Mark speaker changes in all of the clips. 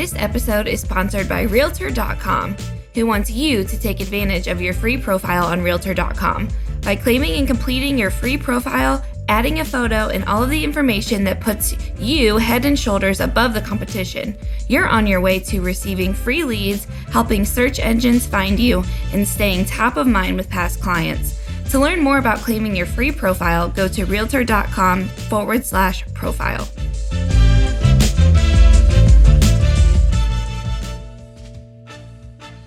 Speaker 1: This episode is sponsored by Realtor.com, who wants you to take advantage of your free profile on Realtor.com. By claiming and completing your free profile, adding a photo, and all of the information that puts you head and shoulders above the competition, you're on your way to receiving free leads, helping search engines find you, and staying top of mind with past clients. To learn more about claiming your free profile, go to realtor.com forward slash profile.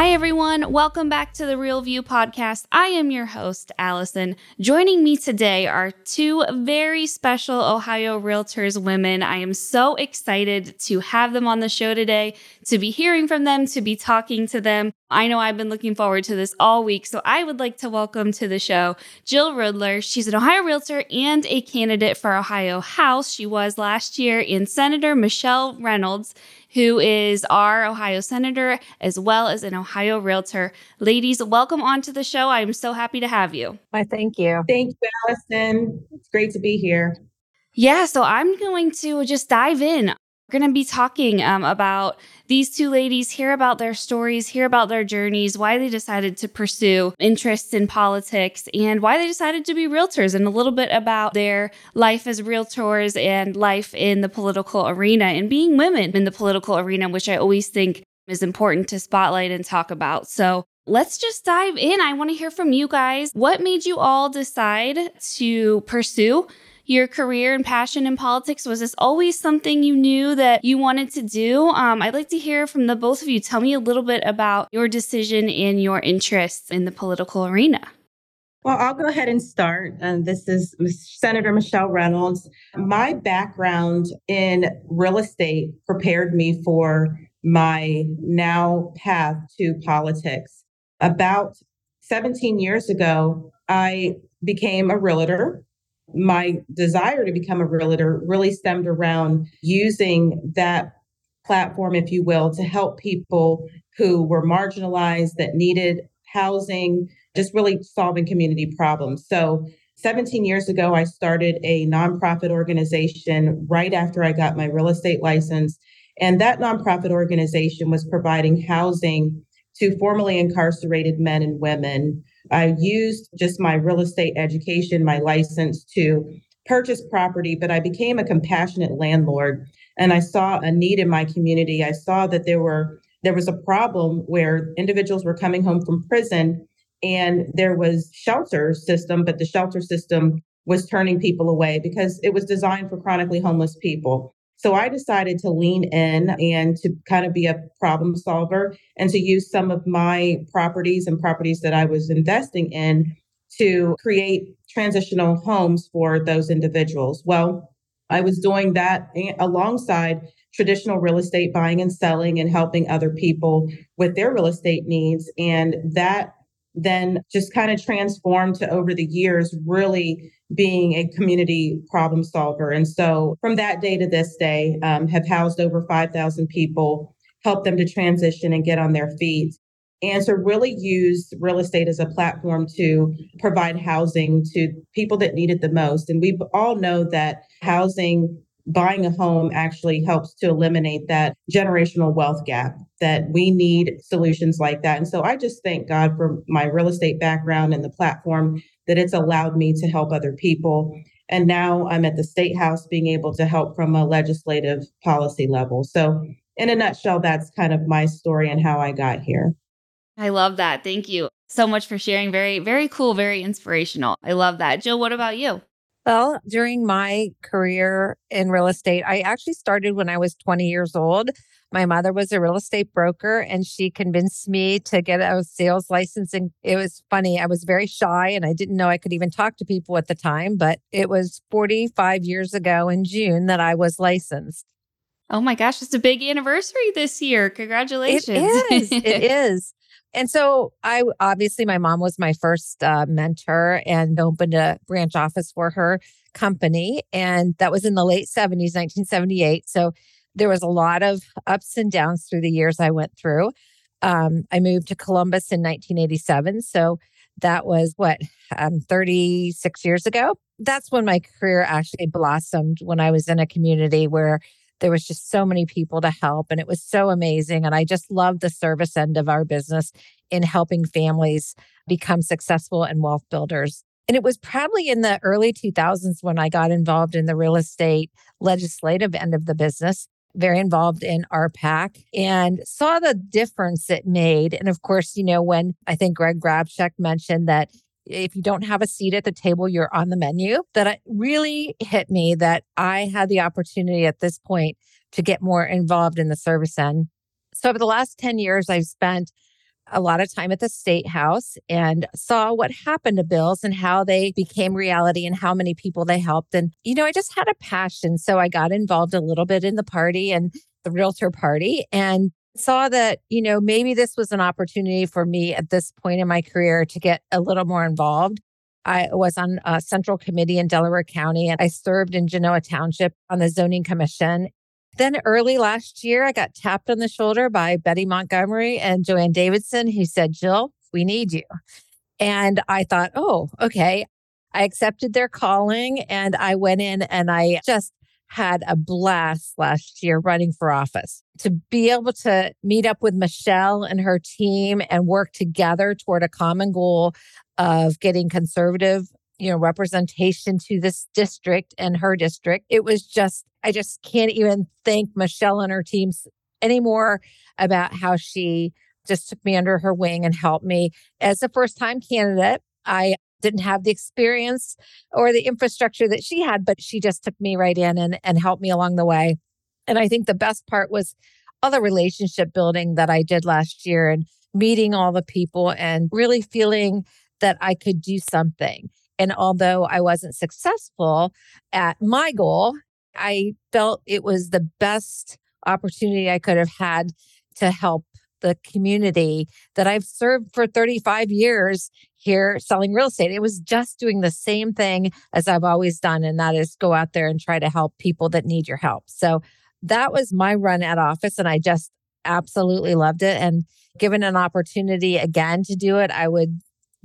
Speaker 1: Hi, everyone. Welcome back to the Real View podcast. I am your host, Allison. Joining me today are two very special Ohio Realtors women. I am so excited to have them on the show today, to be hearing from them, to be talking to them. I know I've been looking forward to this all week, so I would like to welcome to the show Jill Rudler. She's an Ohio Realtor and a candidate for Ohio House. She was last year in Senator Michele Reynolds who is our Ohio Senator as well as an Ohio Realtor. Ladies, welcome onto the show. I'm so happy to have you.
Speaker 2: Why, thank you.
Speaker 3: Thank you, Allison. It's great to be here.
Speaker 1: Yeah, so I'm going to just dive in. We're going to be talking um, about these two ladies, hear about their stories, hear about their journeys, why they decided to pursue interests in politics, and why they decided to be realtors, and a little bit about their life as realtors and life in the political arena and being women in the political arena, which I always think is important to spotlight and talk about. So let's just dive in. I want to hear from you guys. What made you all decide to pursue your career and passion in politics? Was this always something you knew that you wanted to do? Um, I'd like to hear from the both of you. Tell me a little bit about your decision and your interests in the political arena.
Speaker 3: Well, I'll go ahead and start. And this is Senator Michele Reynolds. My background in real estate prepared me for my now path to politics. About 17 years ago, I became a realtor my desire to become a realtor really stemmed around using that platform, if you will, to help people who were marginalized, that needed housing, just really solving community problems. So 17 years ago, I started a nonprofit organization right after I got my real estate license. And that nonprofit organization was providing housing to formerly incarcerated men and women I used just my real estate education, my license to purchase property, but I became a compassionate landlord and I saw a need in my community. I saw that there were there was a problem where individuals were coming home from prison and there was shelter system, but the shelter system was turning people away because it was designed for chronically homeless people. So I decided to lean in and to kind of be a problem solver and to use some of my properties and properties that I was investing in to create transitional homes for those individuals. Well, I was doing that alongside traditional real estate buying and selling and helping other people with their real estate needs. And that then just kind of transformed to over the years really being a community problem solver. And so from that day to this day, um, have housed over 5,000 people, helped them to transition and get on their feet. And to really use real estate as a platform to provide housing to people that need it the most. And we all know that housing buying a home actually helps to eliminate that generational wealth gap that we need solutions like that. And so i just thank god for my real estate background and the platform that it's allowed me to help other people. And now i'm at the state house being able to help from a legislative policy level. So in a nutshell that's kind of my story and how i got here.
Speaker 1: I love that. Thank you so much for sharing. Very very cool very inspirational. I love that. Jill what about you
Speaker 2: well, during my career in real estate, I actually started when I was 20 years old. My mother was a real estate broker and she convinced me to get a sales license. And it was funny. I was very shy and I didn't know I could even talk to people at the time, but it was 45 years ago in June that I was licensed.
Speaker 1: Oh my gosh, it's a big anniversary this year. Congratulations.
Speaker 2: It is. it is. And so I obviously my mom was my first uh, mentor and opened a branch office for her company and that was in the late 70s 1978 so there was a lot of ups and downs through the years I went through. Um, I moved to Columbus in 1987. So that was what, um, 36 years ago. That's when my career actually blossomed when I was in a community where there was just so many people to help and it was so amazing. And I just love the service end of our business in helping families become successful and wealth builders. And it was probably in the early 2000s when I got involved in the real estate legislative end of the business very involved in RPAC and saw the difference it made. And of course, you know, when I think Greg Grabchuk mentioned that if you don't have a seat at the table, you're on the menu, that uh, really hit me that I had the opportunity at this point to get more involved in the service end. So over the last 10 years, I've spent a lot of time at the state house and saw what happened to bills and how they became reality and how many people they helped. And, you know, I just had a passion. So I got involved a little bit in the party and the realtor party and saw that, you know, maybe this was an opportunity for me at this point in my career to get a little more involved. I was on a central committee in Delaware County and I served in Genoa Township on the zoning commission. Then early last year, I got tapped on the shoulder by Betty Montgomery and Jo Ann Davidson, who said, Jill, we need you. And I thought, oh, okay. I accepted their calling and I went in and I just had a blast last year running for office. To be able to meet up with Michele and her team and work together toward a common goal of getting conservative you know, representation to this district and her district. It was just, I just can't even thank Michele and her teams anymore about how she just took me under her wing and helped me as a first time candidate. I didn't have the experience or the infrastructure that she had, but she just took me right in and, and helped me along the way. And I think the best part was all the relationship building that I did last year and meeting all the people and really feeling that I could do something. And although I wasn't successful at my goal, I felt it was the best opportunity I could have had to help the community that I've served for 35 years here selling real estate. It was just doing the same thing as I've always done, and that is go out there and try to help people that need your help. So that was my run at office, and I just absolutely loved it. And given an opportunity again to do it, I would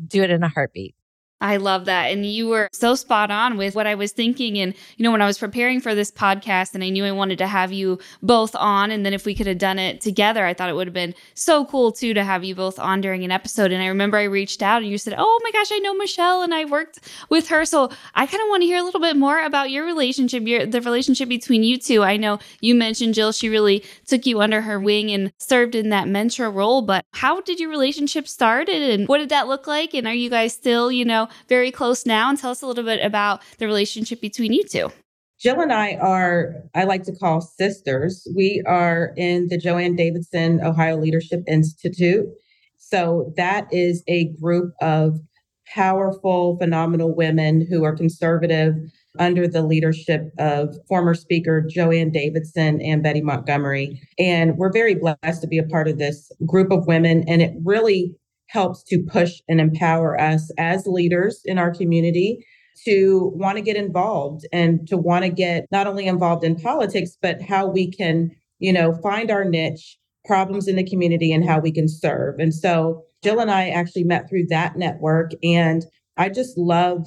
Speaker 2: do it in a heartbeat.
Speaker 1: I love that. And you were so spot on with what I was thinking. And, you know, when I was preparing for this podcast and I knew I wanted to have you both on, and then if we could have done it together, I thought it would have been so cool too to have you both on during an episode. And I remember I reached out and you said, Oh my gosh, I know Michele and I worked with her. So I kind of want to hear a little bit more about your relationship, your, the relationship between you two. I know you mentioned Jill, she really took you under her wing and served in that mentor role. But how did your relationship start and what did that look like? And are you guys still, you know, very close now. And tell us a little bit about the relationship between you two.
Speaker 3: Jill and I are, I like to call sisters. We are in the Jo Ann Davidson Ohio Leadership Institute. So that is a group of powerful, phenomenal women who are conservative under the leadership of former Speaker Jo Ann Davidson and Betty Montgomery. And we're very blessed to be a part of this group of women. And it really helps to push and empower us as leaders in our community to want to get involved and to want to get not only involved in politics, but how we can, you know, find our niche, problems in the community, and how we can serve. And so Jill and I actually met through that network. And I just love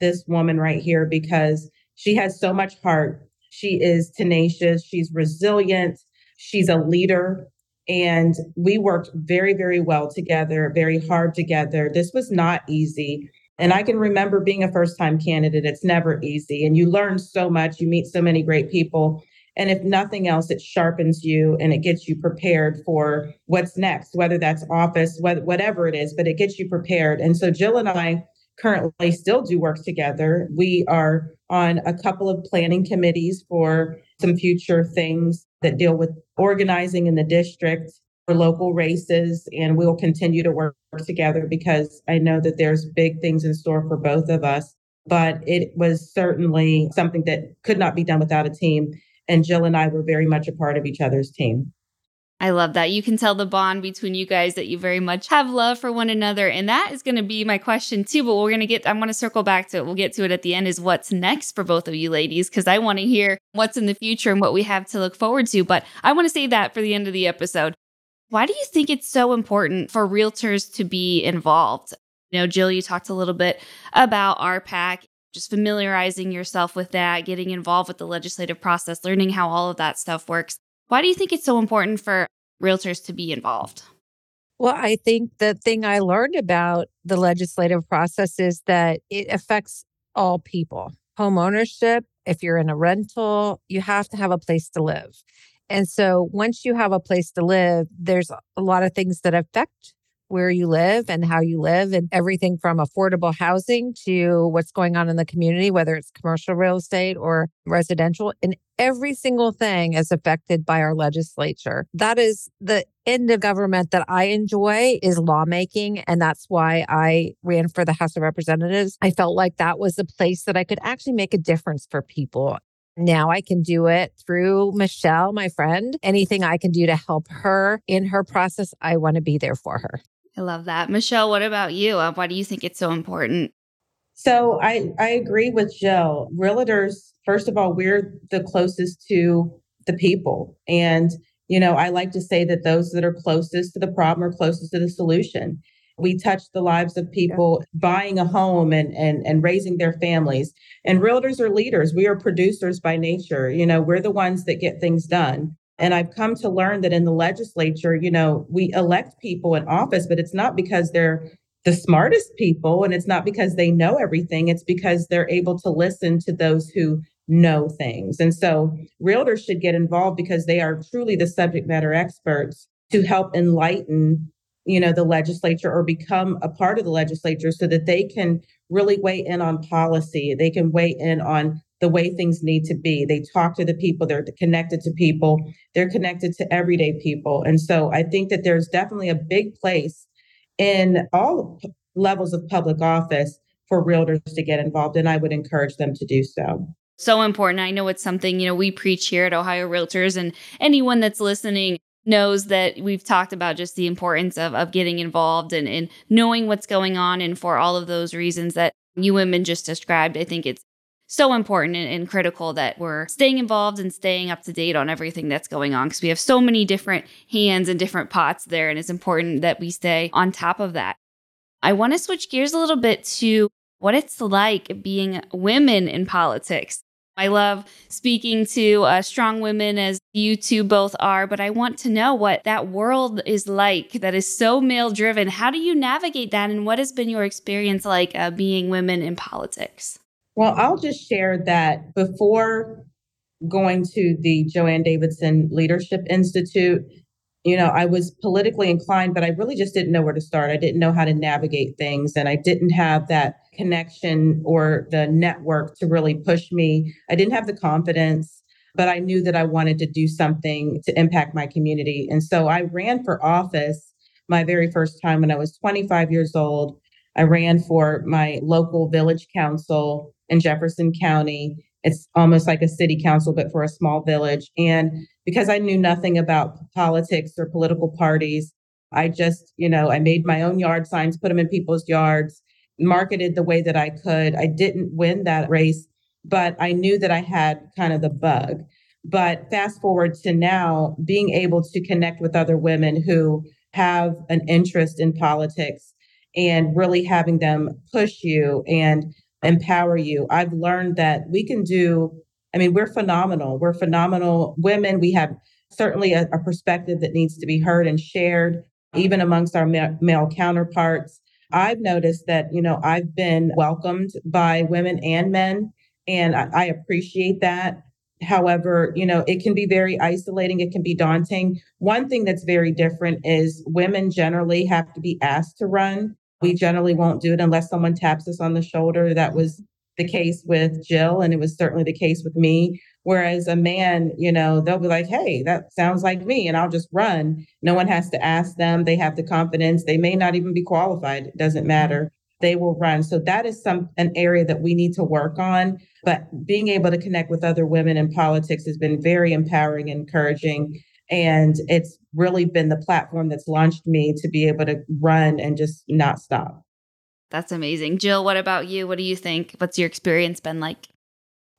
Speaker 3: this woman right here because she has so much heart. She is tenacious, she's resilient, she's a leader. And we worked very, very well together, very hard together. This was not easy. And I can remember being a first time candidate. It's never easy. And you learn so much, you meet so many great people. And if nothing else, it sharpens you and it gets you prepared for what's next, whether that's office, whatever it is, but it gets you prepared. And so Jill and I currently still do work together. We are on a couple of planning committees for some future things that deal with organizing in the district for local races. And we'll continue to work together because I know that there's big things in store for both of us. But it was certainly something that could not be done without a team. And Jill and I were very much a part of each other's team.
Speaker 1: I love that. You can tell the bond between you guys that you very much have love for one another. And that is going to be my question too. But we're going to get, I'm going to circle back to it. We'll get to it at the end is what's next for both of you ladies, because I want to hear what's in the future and what we have to look forward to. But I want to save that for the end of the episode. Why do you think it's so important for realtors to be involved? You know, Jill, you talked a little bit about RPAC, just familiarizing yourself with that, getting involved with the legislative process, learning how all of that stuff works. Why do you think it's so important for realtors to be involved?
Speaker 2: Well, I think the thing I learned about the legislative process is that it affects all people. Home ownership, if you're in a rental, you have to have a place to live. And so once you have a place to live, there's a lot of things that affect where you live and how you live, and everything from affordable housing to what's going on in the community, whether it's commercial real estate or residential. And every single thing is affected by our legislature. That is the end of government that I enjoy is lawmaking. And that's why I ran for the House of Representatives. I felt like that was the place that I could actually make a difference for people. Now I can do it through Michele, my friend. Anything I can do to help her in her process, I want to be there for her.
Speaker 1: I love that. Michele, what about you? Uh, why do you think it's so important?
Speaker 3: So I, I agree with Jill. Realtors, first of all, we're the closest to the people. And, you know, I like to say that those that are closest to the problem are closest to the solution. We touch the lives of people buying a home and, and and raising their families. And realtors are leaders. We are producers by nature. You know, we're the ones that get things done. And I've come to learn that in the legislature, you know, we elect people in office, but it's not because they're the smartest people and it's not because they know everything. It's because they're able to listen to those who know things. And so realtors should get involved because they are truly the subject matter experts to help enlighten you know the legislature or become a part of the legislature so that they can really weigh in on policy they can weigh in on the way things need to be. They talk to the people, they're connected to people, they're connected to everyday people. And so I think that there's definitely a big place in all levels of public office for realtors to get involved. And I would encourage them to do so.
Speaker 1: So important. I know it's something, you know, we preach here at Ohio Realtors, and anyone that's listening knows that we've talked about just the importance of, of getting involved and, and knowing what's going on. And for all of those reasons that you women just described, I think it's so important and, and, critical that we're staying involved and staying up to date on everything that's going on because we have so many different hands and different pots there. And it's important that we stay on top of that. I want to switch gears a little bit to what it's like being women in politics. I love speaking to uh, strong women as you two both are, but I want to know what that world is like that is so male driven. How do you navigate that? And what has been your experience like uh, being women in politics?
Speaker 3: Well, I'll just share that before going to the Jo Ann Davidson Leadership Institute, you know, I was politically inclined, but I really just didn't know where to start. I didn't know how to navigate things, and I didn't have that connection or the network to really push me. I didn't have the confidence, but I knew that I wanted to do something to impact my community. And so I ran for office my very first time when I was 25 years old. I ran for my local village council in Jefferson County. It's almost like a city council, but for a small village. And because I knew nothing about politics or political parties, I just, you know, I made my own yard signs, put them in people's yards, marketed the way that I could. I didn't win that race, but I knew that I had kind of the bug. But fast forward to now, being able to connect with other women who have an interest in politics and really having them push you and empower you. I've learned that we can do, I mean, we're phenomenal. We're phenomenal women. We have certainly a, a perspective that needs to be heard and shared, even amongst our ma- male counterparts. I've noticed that, you know, I've been welcomed by women and men, and I, I appreciate that. However, you know, it can be very isolating. It can be daunting. One thing that's very different is women generally have to be asked to run. We generally won't do it unless someone taps us on the shoulder. That was the case with Jill, and it was certainly the case with me. Whereas a man, you know, they'll be like, hey, that sounds like me, and I'll just run. No one has to ask them. They have the confidence. They may not even be qualified. It doesn't matter. they will run. So that is some an area that we need to work on. But being able to connect with other women in politics has been very empowering and encouraging. And it's really been the platform that's launched me to be able to run and just not stop.
Speaker 1: That's amazing. Jill, what about you? What do you think? What's your experience been like?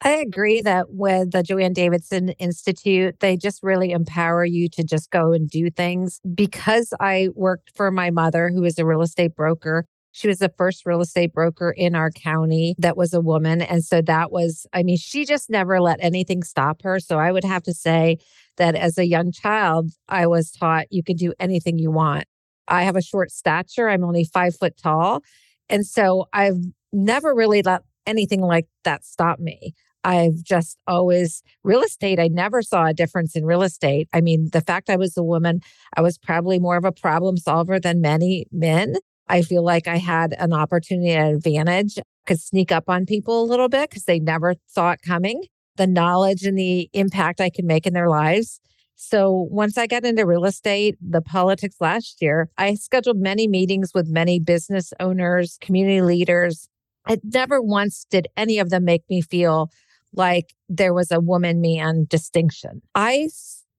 Speaker 2: I agree that with the Jo Ann Davidson Institute, they just really empower you to just go and do things. Because I worked for my mother, who is a real estate broker, she was the first real estate broker in our county that was a woman. And so that was, I mean, she just never let anything stop her. So I would have to say that as a young child, I was taught you can do anything you want. I have a short stature, I'm only five foot tall. And so I've never really let anything like that stop me. I've just always real estate. I never saw a difference in real estate. I mean, the fact I was a woman, I was probably more of a problem solver than many men. I feel like I had an opportunity, an advantage, could sneak up on people a little bit because they never saw it coming. The knowledge and the impact I could make in their lives. So once I got into real estate, the politics last year, I scheduled many meetings with many business owners, community leaders. I never once did any of them make me feel like there was a woman man distinction. I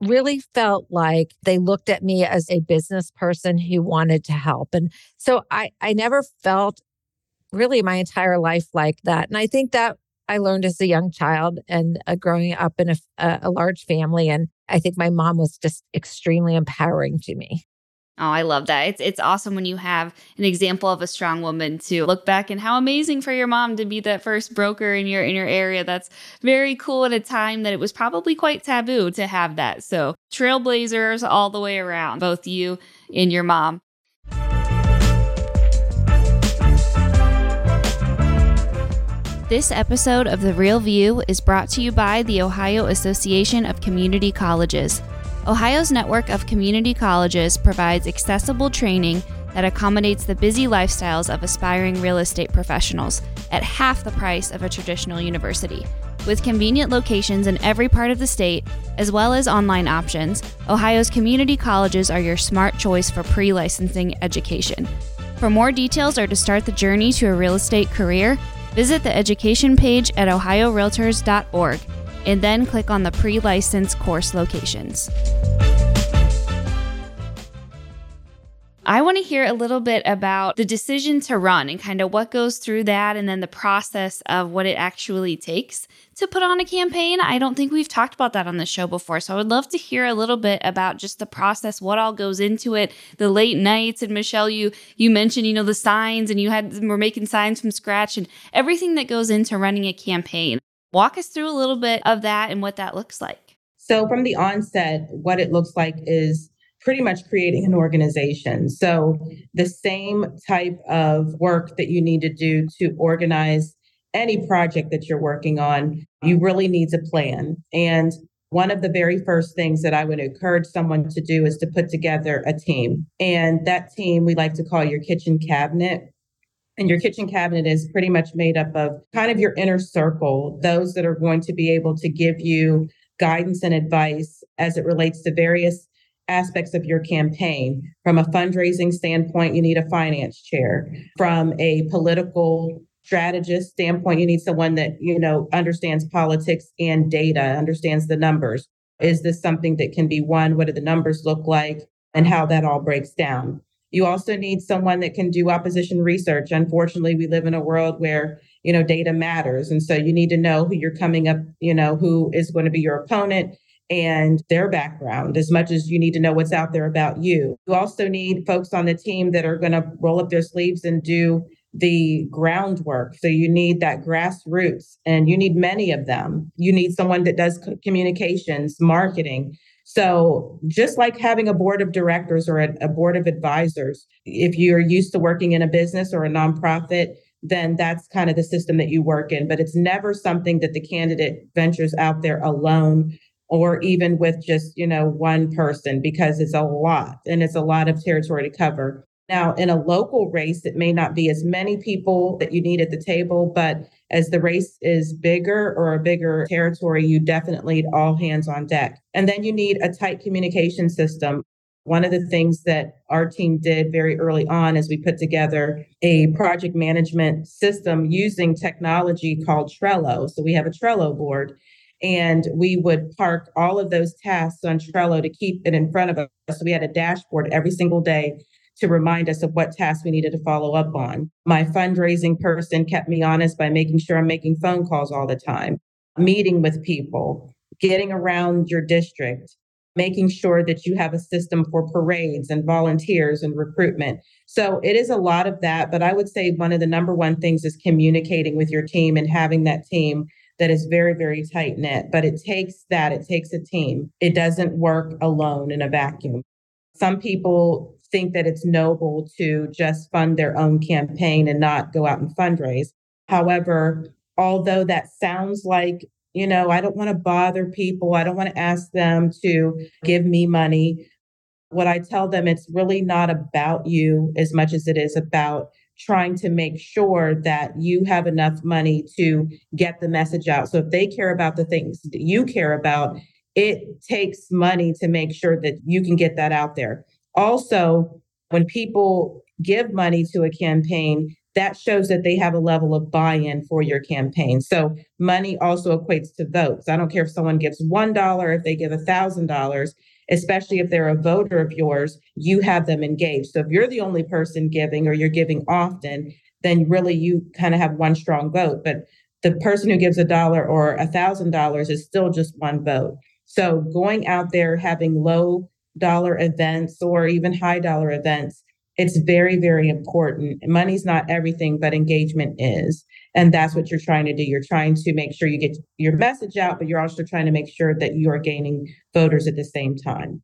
Speaker 2: really felt like they looked at me as a business person who wanted to help. And so I, I never felt really my entire life like that. And I think that I learned as a young child and uh, growing up in a, a large family. And I think my mom was just extremely empowering to me.
Speaker 1: Oh, I love that. It's it's awesome when you have an example of a strong woman to look back and how amazing for your mom to be that first broker in your in your area. That's very cool at a time that it was probably quite taboo to have that. So, trailblazers all the way around, both you and your mom. This episode of The Real View is brought to you by the Ohio Association of Community Colleges. Ohio's network of community colleges provides accessible training that accommodates the busy lifestyles of aspiring real estate professionals at half the price of a traditional university. With convenient locations in every part of the state, as well as online options, Ohio's community colleges are your smart choice for pre licensing education. For more details or to start the journey to a real estate career, visit the education page at ohiorealtors.org and then click on the pre license course locations. I want to hear a little bit about the decision to run and kind of what goes through that and then the process of what it actually takes to put on a campaign. I don't think we've talked about that on the show before. So I would love to hear a little bit about just the process, what all goes into it, the late nights. And Michele, you you mentioned, you know, the signs and you had were making signs from scratch and everything that goes into running a campaign. Walk us through a little bit of that and what that looks like.
Speaker 3: So, from the onset, what it looks like is pretty much creating an organization. So, the same type of work that you need to do to organize any project that you're working on, you really need a plan. And one of the very first things that I would encourage someone to do is to put together a team. And that team we like to call your kitchen cabinet. And your kitchen cabinet is pretty much made up of kind of your inner circle, those that are going to be able to give you guidance and advice as it relates to various aspects of your campaign. From a fundraising standpoint, you need a finance chair. From a political strategist standpoint, you need someone that, you know, understands politics and data, understands the numbers. Is this something that can be won? What do the numbers look like? And how that all breaks down. You also need someone that can do opposition research. Unfortunately, we live in a world where, you know, data matters. And so you need to know who you're coming up, you know, who is going to be your opponent and their background as much as you need to know what's out there about you. You also need folks on the team that are going to roll up their sleeves and do the groundwork. So you need that grassroots and you need many of them. You need someone that does communications, marketing, so, just like having a board of directors or a, board of advisors, if you're used to working in a business or a nonprofit, then that's kind of the system that you work in. But it's never something that the candidate ventures out there alone or even with just, you know, one person because it's a lot and it's a lot of territory to cover. Now, in a local race, it may not be as many people that you need at the table, but as the race is bigger or a bigger territory, you definitely need all hands on deck. And then you need a tight communication system. One of the things that our team did very early on is we put together a project management system using technology called Trello. So we have a Trello board and we would park all of those tasks on Trello to keep it in front of us. So we had a dashboard every single day to remind us of what tasks we needed to follow up on. My fundraising person kept me honest by making sure I'm making phone calls all the time, meeting with people, getting around your district, making sure that you have a system for parades and volunteers and recruitment. So it is a lot of that. But I would say one of the number one things is communicating with your team and having that team that is very, very tight knit. But it takes that, it takes a team. It doesn't work alone in a vacuum. Some people think that it's noble to just fund their own campaign and not go out and fundraise. However, although that sounds like you know, I don't want to bother people. I don't want to ask them to give me money. What I tell them, it's really not about you as much as it is about trying to make sure that you have enough money to get the message out. So if they care about the things that you care about, it takes money to make sure that you can get that out there. Also, when people give money to a campaign, that shows that they have a level of buy-in for your campaign. So money also equates to votes. I don't care if someone gives one dollar, if they give a thousand dollars, especially if they're a voter of yours, you have them engaged. So if you're the only person giving or you're giving often, then really you kind of have one strong vote. But the person who gives a dollar or a thousand dollars is still just one vote. So going out there having low dollar events or even high dollar events it's very, very important. Money's not everything, but engagement is. And that's what you're trying to do. You're trying to make sure you get your message out, but you're also trying to make sure that you are gaining voters at the same time.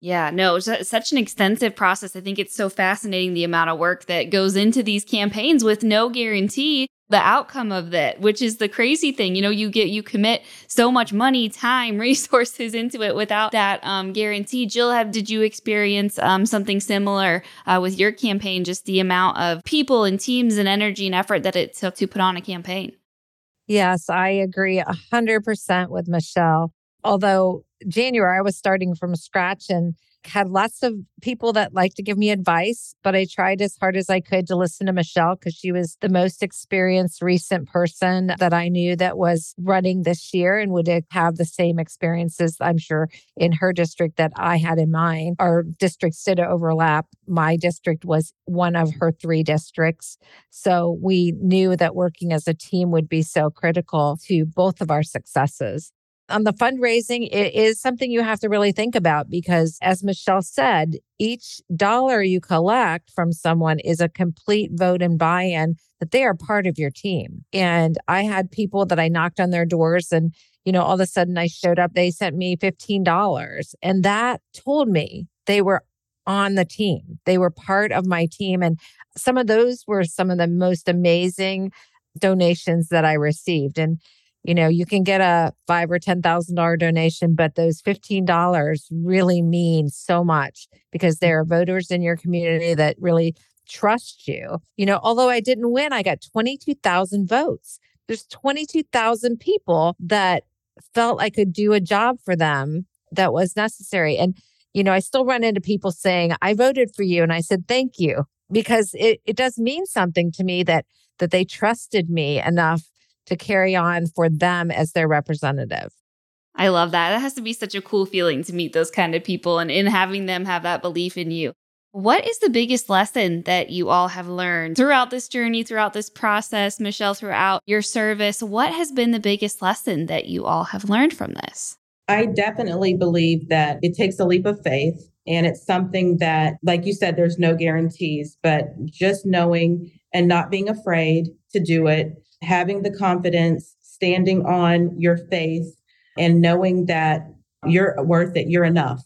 Speaker 1: Yeah, no, it's such an extensive process. I think it's so fascinating the amount of work that goes into these campaigns with no guarantee the outcome of that, which is the crazy thing. You know, you get you commit so much money, time, resources into it without that um, guarantee. Jill, have did you experience um, something similar uh, with your campaign? Just the amount of people and teams and energy and effort that it took to put on a campaign.
Speaker 2: Yes, I agree a hundred percent with Michele. Although January I was starting from scratch and had lots of people that like to give me advice, but I tried as hard as I could to listen to Michele because she was the most experienced recent person that I knew that was running this year and would have the same experiences, I'm sure, in her district that I had in mine. Our districts did overlap. My district was one of her three districts. So we knew that working as a team would be so critical to both of our successes on the fundraising, it is something you have to really think about because, as Michele said, each dollar you collect from someone is a complete vote and buy in that they are part of your team. And I had people that I knocked on their doors and you know, all of a sudden I showed up, they sent me $15. And that told me they were on the team. They were part of my team. And some of those were some of the most amazing donations that I received. And you know you can get a five or ten thousand dollar donation but those fifteen dollars really mean so much because there are voters in your community that really trust you. You know although i didn't win i got 22000 votes. There's 22000 people that felt i could do a job for them that was necessary. And you know i still run into people saying i voted for you and i said thank you because it, it does mean something to me that that they trusted me enough to carry on for them as their representative.
Speaker 1: I love that. That has to be such a cool feeling to meet those kind of people and in having them have that belief in you. What is the biggest lesson that you all have learned throughout this journey, throughout this process, Michele, throughout your service? What has been the biggest lesson that you all have learned from this?
Speaker 3: I definitely believe that it takes a leap of faith. And it's something that, like you said, there's no guarantees, but just knowing and not being afraid to do it having the confidence, standing on your faith, and knowing that you're worth it, you're enough.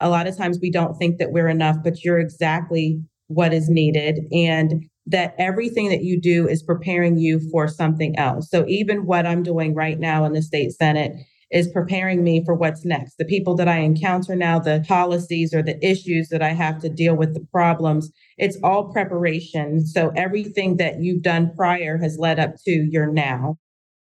Speaker 3: A lot of times we don't think that we're enough, but you're exactly what is needed. And that everything that you do is preparing you for something else. So even what I'm doing right now in the state Senate is preparing me for what's next. The people that I encounter now, the policies or the issues that I have to deal with, the problems, it's all preparation. So everything that you've done prior has led up to your now.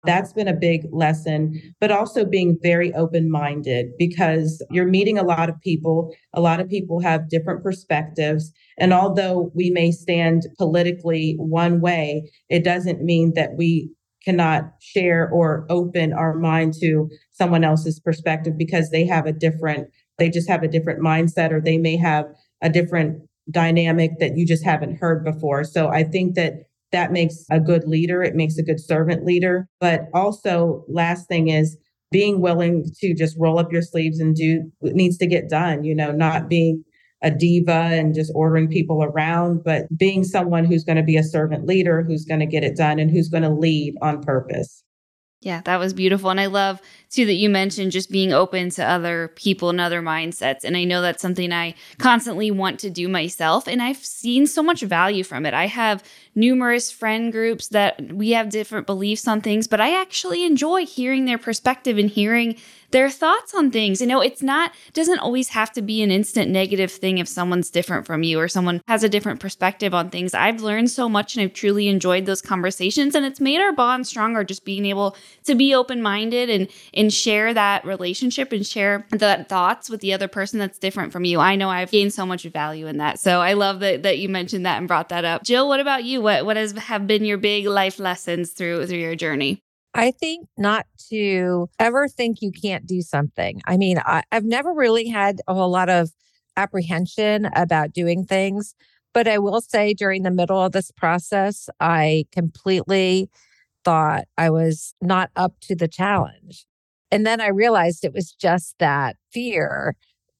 Speaker 3: That's been a big lesson, but also being very open minded because you're meeting a lot of people. A lot of people have different perspectives. And although we may stand politically one way, it doesn't mean that we cannot share or open our mind to someone else's perspective because they have a different, they just have a different mindset or they may have a different dynamic that you just haven't heard before. So I think that that makes a good leader. It makes a good servant leader. But also, last thing is being willing to just roll up your sleeves and do what needs to get done, you know, not being a diva and just ordering people around, but being someone who's going to be a servant leader, who's going to get it done, and who's going to lead on purpose.
Speaker 1: Yeah, that was beautiful. And I love too that you mentioned just being open to other people and other mindsets. And I know that's something I constantly want to do myself. And I've seen so much value from it. I have numerous friend groups that we have different beliefs on things, but I actually enjoy hearing their perspective and hearing their thoughts on things. You know, it's not, doesn't always have to be an instant negative thing if someone's different from you or someone has a different perspective on things. I've learned so much and I've truly enjoyed those conversations and it's made our bond stronger just being able to be open-minded and and share that relationship and share the thoughts with the other person that's different from you. I know I've gained so much value in that. So I love that that you mentioned that and brought that up. Jill, what about you? What what has have been your big life lessons through through your journey?
Speaker 2: I think not to ever think you can't do something. I mean, I, have never really had a whole lot of apprehension about doing things, but I will say during the middle of this process, I completely thought I was not up to the challenge. And then I realized it was just that fear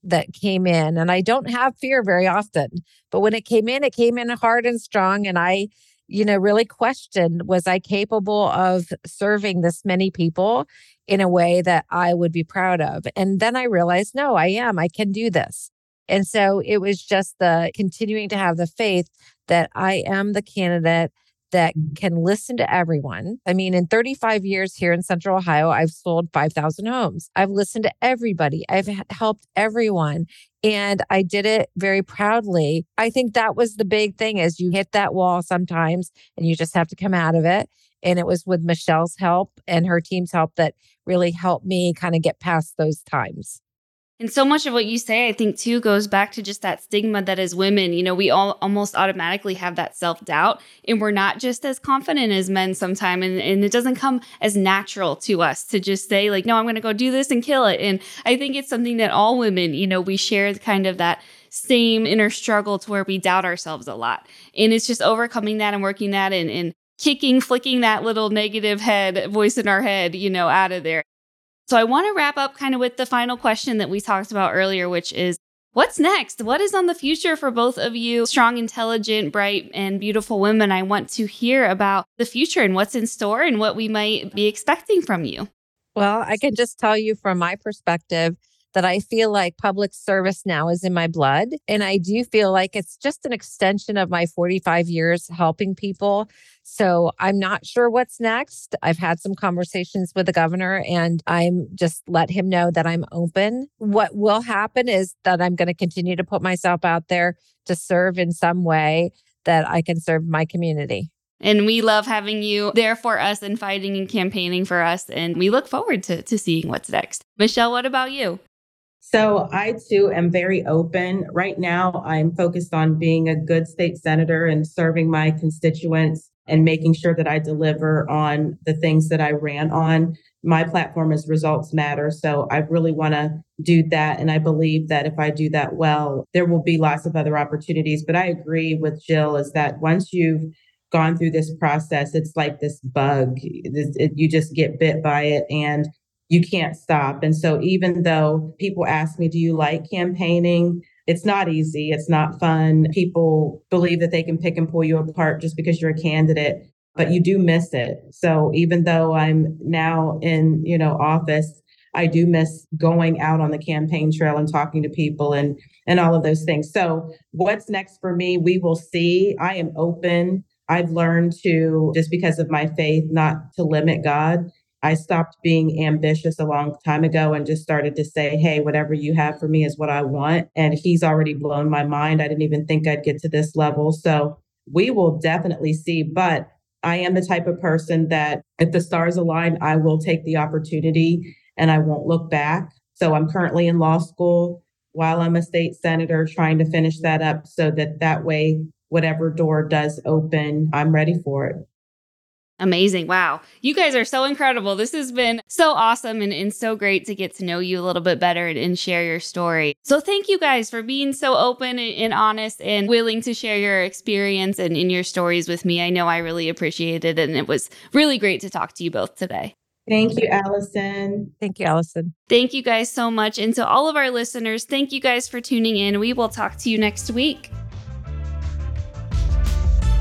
Speaker 2: that came in. And I don't have fear very often, but when it came in, it came in hard and strong. And I you know, really questioned was I capable of serving this many people in a way that I would be proud of? And then I realized, no, I am. I can do this. And so it was just the continuing to have the faith that I am the candidate that mm-hmm. can listen to everyone. I mean, in 35 years here in Central Ohio, I've sold 5,000 homes. I've listened to everybody, I've helped everyone. And I did it very proudly. I think that was the big thing is you hit that wall sometimes and you just have to come out of it. And it was with Michele's help and her team's help that really helped me kind of get past those times.
Speaker 1: And so much of what you say, I think, too, goes back to just that stigma that as women, you know, we all almost automatically have that self doubt and we're not just as confident as men sometimes. And, and it doesn't come as natural to us to just say, like, no, I'm going to go do this and kill it. And I think it's something that all women, you know, we share kind of that same inner struggle to where we doubt ourselves a lot. And it's just overcoming that and working that and, and kicking, flicking that little negative head voice in our head, you know, out of there. So I want to wrap up kind of with the final question that we talked about earlier, which is what's next? What is on the future for both of you, strong, intelligent, bright, and beautiful women? I want to hear about the future and what's in store and what we might be expecting from you.
Speaker 2: Well, I can just tell you from my perspective that I feel like public service now is in my blood. And I do feel like it's just an extension of my 45 years helping people. So I'm not sure what's next. I've had some conversations with the governor and I'm just let him know that I'm open. What will happen is that I'm going to continue to put myself out there to serve in some way that I can serve my community.
Speaker 1: And we love having you there for us and fighting and campaigning for us. And we look forward to, to seeing what's next. Michele, what about you?
Speaker 3: So I too am very open. Right now, I'm focused on being a good state senator and serving my constituents and making sure that I deliver on the things that I ran on. My platform is results matter. So I really want to do that. And I believe that if I do that well, there will be lots of other opportunities. But I agree with Jill is that once you've gone through this process, it's like this bug. It, you just get bit by it. And you can't stop. And so even though people ask me, do you like campaigning? It's not easy. It's not fun. People believe that they can pick and pull you apart just because you're a candidate, but you do miss it. So even though I'm now in, you know, office, I do miss going out on the campaign trail and talking to people and and all of those things. So what's next for me? We will see. I am open. I've learned to just because of my faith not to limit God I stopped being ambitious a long time ago and just started to say, hey, whatever you have for me is what I want. And he's already blown my mind. I didn't even think I'd get to this level. So we will definitely see. But I am the type of person that if the stars align, I will take the opportunity and I won't look back. So I'm currently in law school while I'm a state senator, trying to finish that up so that that way, whatever door does open, I'm ready for it.
Speaker 1: Amazing. Wow. You guys are so incredible. This has been so awesome and, and so great to get to know you a little bit better and, and share your story. So, thank you guys for being so open and, and honest and willing to share your experience and in your stories with me. I know I really appreciated it, and it was really great to talk to you both today.
Speaker 3: Thank you, Allison.
Speaker 2: Thank you, Allison.
Speaker 1: Thank you guys so much. And to all of our listeners, thank you guys for tuning in. We will talk to you next week.